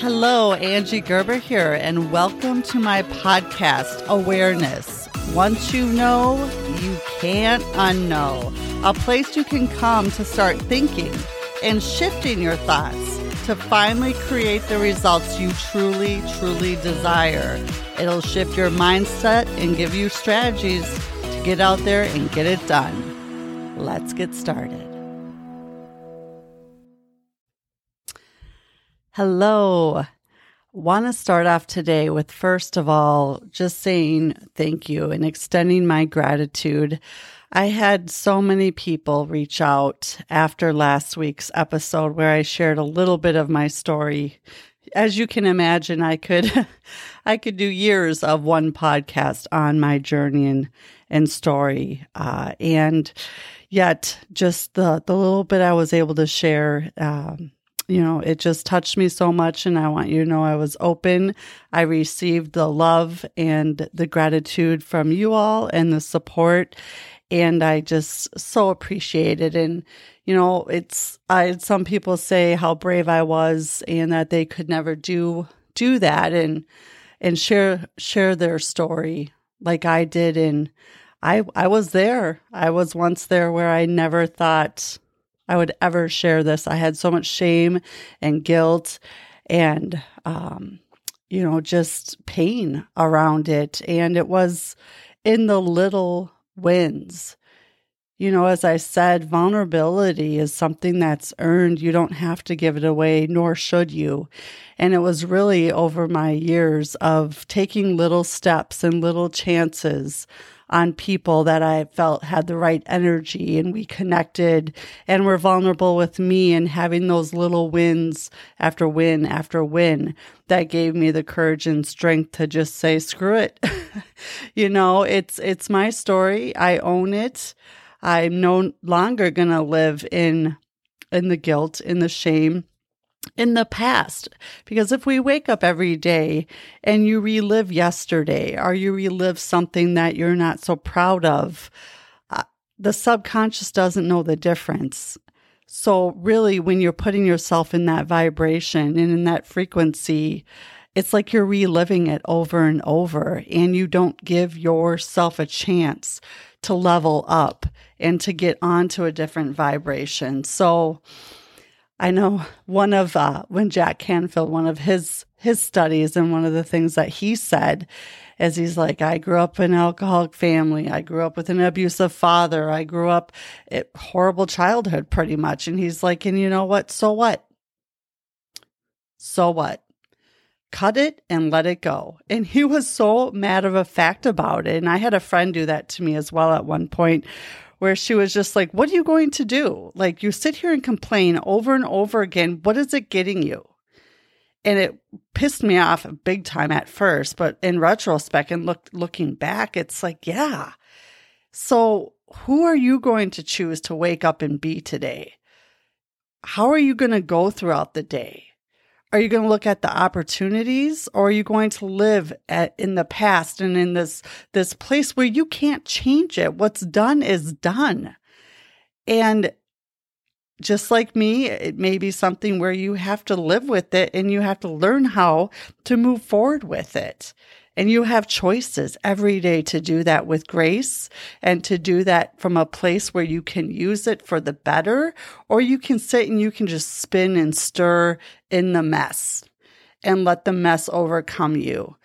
Hello, Angie Gerber here, and welcome to my podcast, Awareness. Once you know, you can't unknow. A place you can come to start thinking and shifting your thoughts to finally create the results you truly, truly desire. It'll shift your mindset and give you strategies to get out there and get it done. Let's get started. Hello. Want to start off today with first of all, just saying thank you and extending my gratitude. I had so many people reach out after last week's episode where I shared a little bit of my story. As you can imagine, I could I could do years of one podcast on my journey and and story. Uh, and yet just the the little bit I was able to share um, you know, it just touched me so much. And I want you to know I was open. I received the love and the gratitude from you all and the support. And I just so appreciate it. And, you know, it's, I some people say how brave I was and that they could never do, do that and, and share, share their story like I did. And I, I was there. I was once there where I never thought I would ever share this. I had so much shame and guilt and, um, you know, just pain around it. And it was in the little wins. You know, as I said, vulnerability is something that's earned. You don't have to give it away, nor should you. And it was really over my years of taking little steps and little chances on people that I felt had the right energy and we connected and were vulnerable with me and having those little wins after win after win that gave me the courage and strength to just say screw it. you know, it's it's my story. I own it. I'm no longer going to live in in the guilt, in the shame in the past. Because if we wake up every day and you relive yesterday or you relive something that you're not so proud of, uh, the subconscious doesn't know the difference. So, really, when you're putting yourself in that vibration and in that frequency, it's like you're reliving it over and over, and you don't give yourself a chance to level up and to get onto a different vibration. So, I know one of uh, when Jack Canfield, one of his his studies, and one of the things that he said is he's like, I grew up in an alcoholic family. I grew up with an abusive father. I grew up horrible childhood, pretty much. And he's like, and you know what? So what? So what? Cut it and let it go. And he was so matter of fact about it. And I had a friend do that to me as well at one point where she was just like, What are you going to do? Like, you sit here and complain over and over again. What is it getting you? And it pissed me off big time at first, but in retrospect and look, looking back, it's like, yeah. So, who are you going to choose to wake up and be today? How are you going to go throughout the day? Are you going to look at the opportunities or are you going to live at, in the past and in this, this place where you can't change it? What's done is done. And just like me, it may be something where you have to live with it and you have to learn how to move forward with it. And you have choices every day to do that with grace and to do that from a place where you can use it for the better, or you can sit and you can just spin and stir in the mess and let the mess overcome you,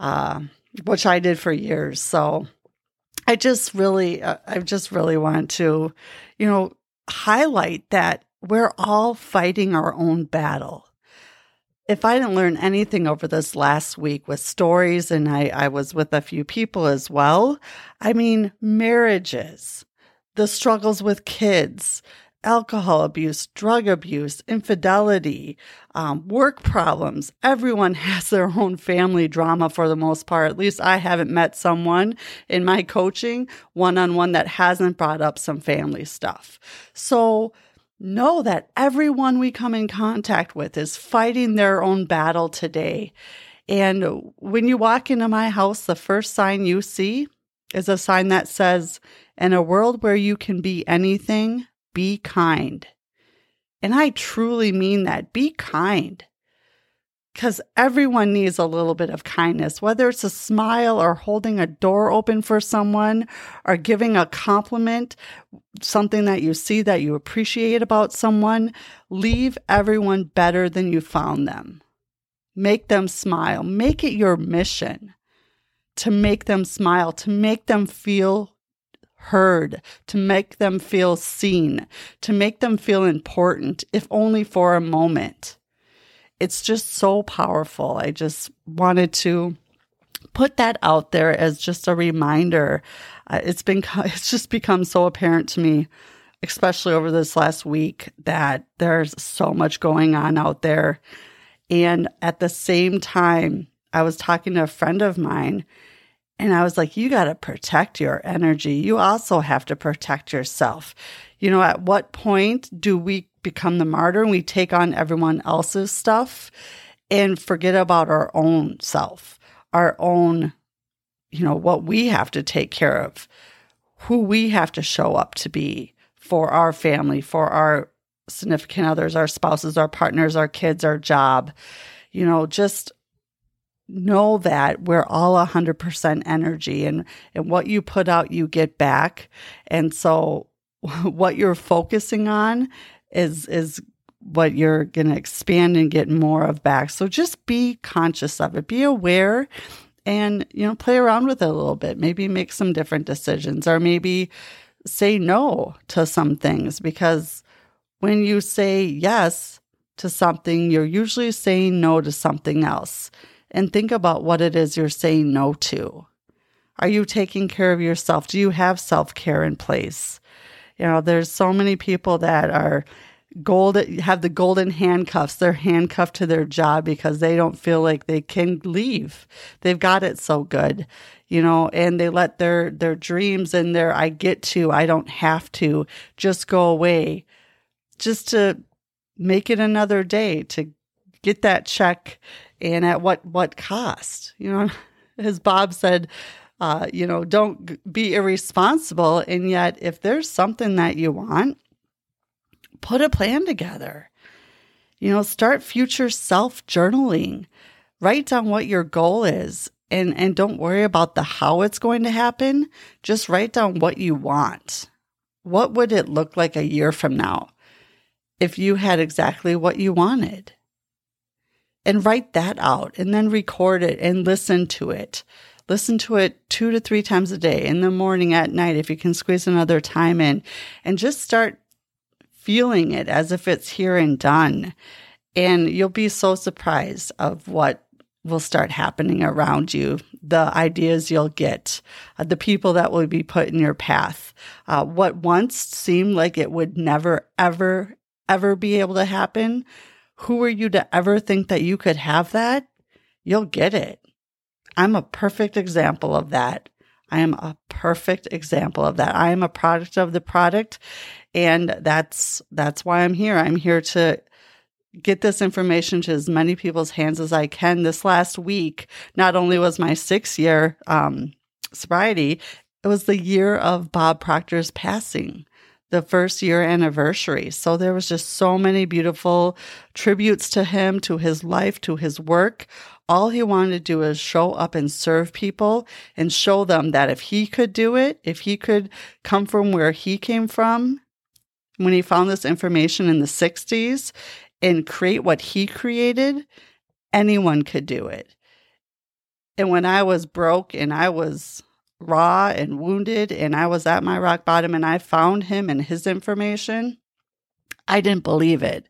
uh, which I did for years. So I just really, uh, I just really want to, you know, highlight that we're all fighting our own battle if I didn't learn anything over this last week with stories, and I, I was with a few people as well, I mean, marriages, the struggles with kids, alcohol abuse, drug abuse, infidelity, um, work problems. Everyone has their own family drama for the most part. At least I haven't met someone in my coaching one on one that hasn't brought up some family stuff. So, know that everyone we come in contact with is fighting their own battle today. And when you walk into my house, the first sign you see is a sign that says, In a world where you can be anything, be kind. And I truly mean that. Be kind. Because everyone needs a little bit of kindness, whether it's a smile or holding a door open for someone or giving a compliment, something that you see that you appreciate about someone. Leave everyone better than you found them. Make them smile. Make it your mission to make them smile, to make them feel heard, to make them feel seen, to make them feel important, if only for a moment it's just so powerful. I just wanted to put that out there as just a reminder. Uh, it's been it's just become so apparent to me especially over this last week that there's so much going on out there. And at the same time, I was talking to a friend of mine and I was like, you got to protect your energy. You also have to protect yourself. You know, at what point do we become the martyr and we take on everyone else's stuff and forget about our own self, our own, you know, what we have to take care of, who we have to show up to be for our family, for our significant others, our spouses, our partners, our kids, our job. You know, just know that we're all 100% energy and and what you put out you get back. And so what you're focusing on is is what you're going to expand and get more of back. So just be conscious of it. Be aware and you know play around with it a little bit. Maybe make some different decisions or maybe say no to some things because when you say yes to something, you're usually saying no to something else. And think about what it is you're saying no to. Are you taking care of yourself? Do you have self care in place? You know, there's so many people that are gold have the golden handcuffs. They're handcuffed to their job because they don't feel like they can leave. They've got it so good, you know, and they let their their dreams and their I get to, I don't have to just go away just to make it another day to get that check and at what what cost, you know. As Bob said, uh, you know, don't be irresponsible. And yet, if there's something that you want, put a plan together. You know, start future self journaling. Write down what your goal is and, and don't worry about the how it's going to happen. Just write down what you want. What would it look like a year from now if you had exactly what you wanted? And write that out and then record it and listen to it. Listen to it two to three times a day, in the morning, at night, if you can squeeze another time in, and just start feeling it as if it's here and done. And you'll be so surprised of what will start happening around you, the ideas you'll get, uh, the people that will be put in your path. Uh, what once seemed like it would never, ever, ever be able to happen, who are you to ever think that you could have that? You'll get it. I'm a perfect example of that. I am a perfect example of that. I am a product of the product and that's that's why I'm here. I'm here to get this information to as many people's hands as I can. This last week, not only was my 6 year um, sobriety, it was the year of Bob Proctor's passing the first year anniversary. So there was just so many beautiful tributes to him, to his life, to his work. All he wanted to do is show up and serve people and show them that if he could do it, if he could come from where he came from, when he found this information in the 60s and create what he created, anyone could do it. And when I was broke and I was raw and wounded and I was at my rock bottom and I found him and his information, I didn't believe it.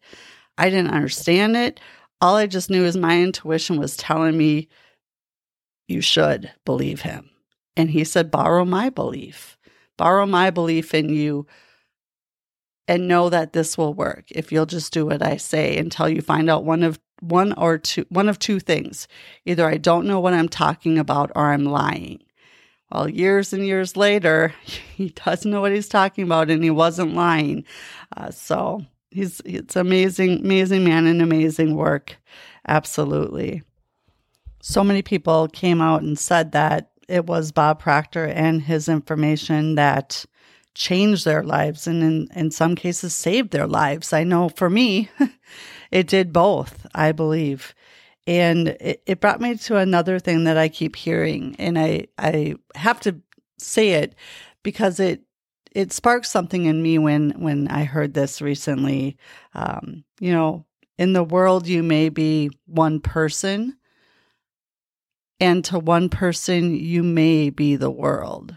I didn't understand it. All I just knew is my intuition was telling me, you should believe him. And he said, borrow my belief, borrow my belief in you and know that this will work if you'll just do what I say until you find out one of one or two one of two things. Either I don't know what I'm talking about or I'm lying. Well, years and years later, he doesn't know what he's talking about, and he wasn't lying. Uh, so he's it's amazing, amazing man and amazing work. Absolutely. So many people came out and said that it was Bob Proctor and his information that changed their lives and in, in some cases saved their lives. I know for me, it did both, I believe. And it, it brought me to another thing that I keep hearing. And I, I have to say it because it it sparked something in me when when I heard this recently. Um, you know, in the world you may be one person, and to one person you may be the world.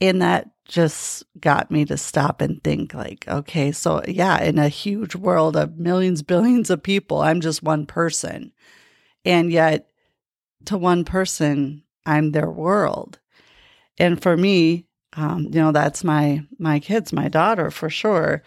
And that just got me to stop and think like, okay, so yeah, in a huge world of millions, billions of people, I'm just one person. And yet to one person, I'm their world. And for me, um, you know, that's my my kids, my daughter for sure.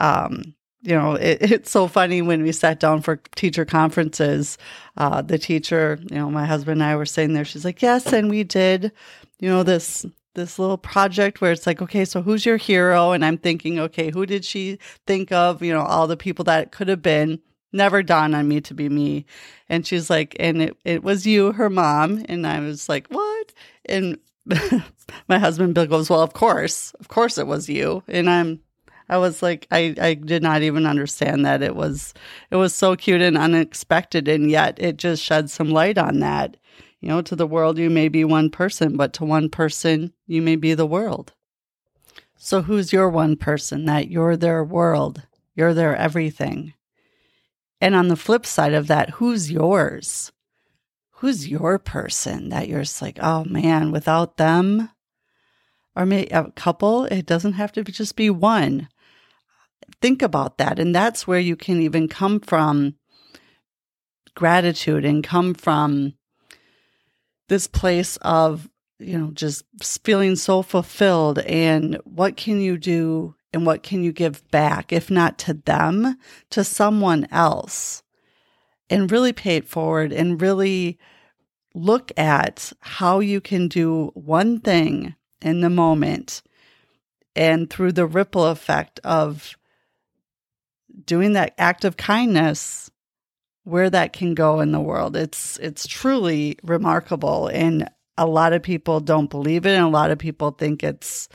Um, you know, it, it's so funny when we sat down for teacher conferences. Uh, the teacher, you know, my husband and I were saying there. She's like, "Yes, and we did, you know, this this little project where it's like, okay, so who's your hero? And I'm thinking, okay, who did she think of? You know, all the people that it could have been. Never dawned on me to be me. And she's like, and it, it was you, her mom. And I was like, what? And my husband Bill goes, well, of course, of course it was you. And I'm, I was like, I, I did not even understand that it was, it was so cute and unexpected. And yet it just shed some light on that you know, to the world, you may be one person, but to one person, you may be the world. So, who's your one person that you're their world? You're their everything. And on the flip side of that, who's yours? Who's your person that you're just like, oh man, without them, or maybe a couple, it doesn't have to just be one. Think about that. And that's where you can even come from gratitude and come from this place of, you know, just feeling so fulfilled and what can you do and what can you give back, if not to them, to someone else? And really pay it forward and really look at how you can do one thing in the moment and through the ripple effect of doing that act of kindness where that can go in the world. It's it's truly remarkable and a lot of people don't believe it and a lot of people think it's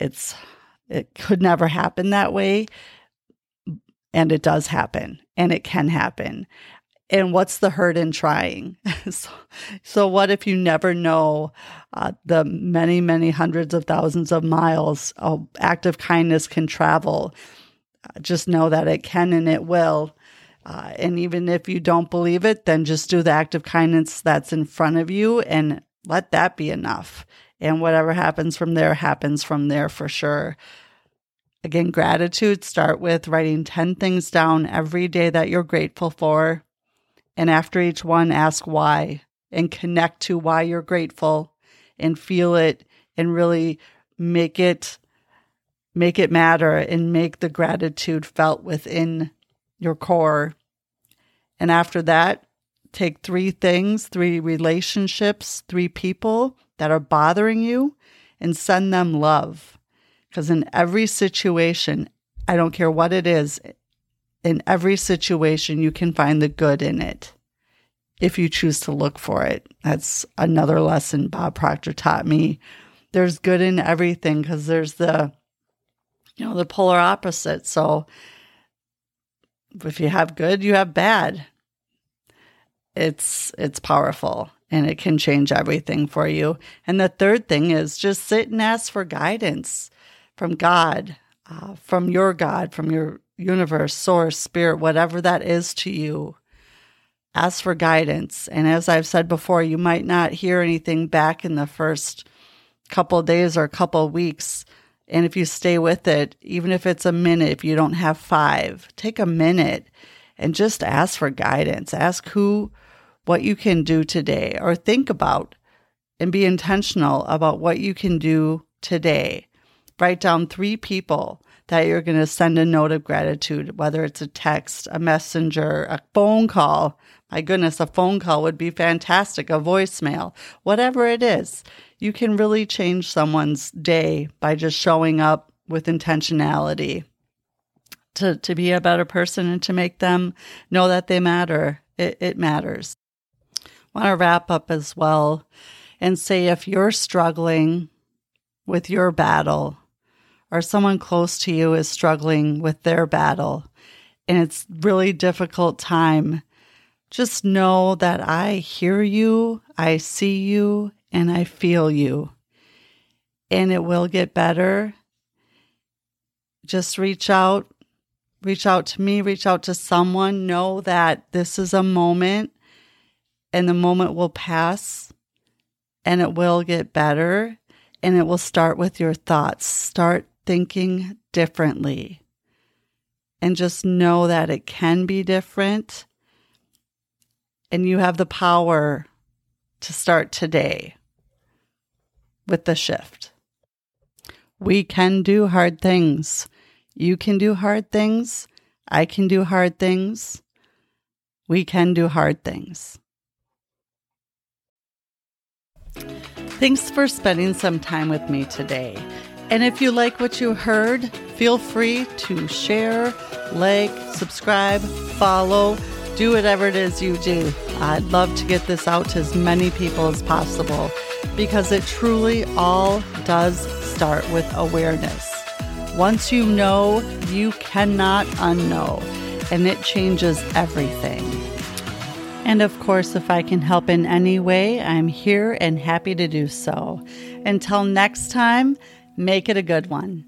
it's it could never happen that way and it does happen and it can happen. And what's the hurt in trying? so, so, what if you never know uh, the many, many hundreds of thousands of miles of act of kindness can travel? Uh, just know that it can and it will. Uh, and even if you don't believe it, then just do the act of kindness that's in front of you and let that be enough. And whatever happens from there happens from there for sure. Again, gratitude, start with writing 10 things down every day that you're grateful for. And after each one, ask why and connect to why you're grateful and feel it and really make it make it matter and make the gratitude felt within your core and after that, take three things, three relationships, three people that are bothering you and send them love. Because in every situation, I don't care what it is, in every situation, you can find the good in it if you choose to look for it. That's another lesson Bob Proctor taught me. There's good in everything because there's the, you know, the polar opposite. So if you have good, you have bad. It's it's powerful and it can change everything for you. And the third thing is just sit and ask for guidance from God, uh, from your God, from your universe, source, spirit, whatever that is to you. Ask for guidance. And as I've said before, you might not hear anything back in the first couple days or couple weeks and if you stay with it, even if it's a minute, if you don't have five, take a minute and just ask for guidance. Ask who, what you can do today, or think about and be intentional about what you can do today. Write down three people that you're going to send a note of gratitude, whether it's a text, a messenger, a phone call. My goodness, a phone call would be fantastic, a voicemail, whatever it is you can really change someone's day by just showing up with intentionality to, to be a better person and to make them know that they matter. It, it matters. Want to wrap up as well and say if you're struggling with your battle or someone close to you is struggling with their battle and it's really difficult time Just know that I hear you, I see you, and I feel you. And it will get better. Just reach out, reach out to me, reach out to someone. Know that this is a moment and the moment will pass and it will get better and it will start with your thoughts. Start thinking differently and just know that it can be different and you have the power to start today with the shift. We can do hard things. You can do hard things. I can do hard things. We can do hard things. Thanks for spending some time with me today. And if you like what you heard, feel free to share, like, subscribe, follow, do whatever it is you do. I'd love to get this out to as many people as possible because it truly all does start with awareness. Once you know, you cannot unknow, and it changes everything. And of course, if I can help in any way, I'm here and happy to do so. Until next time, make it a good one.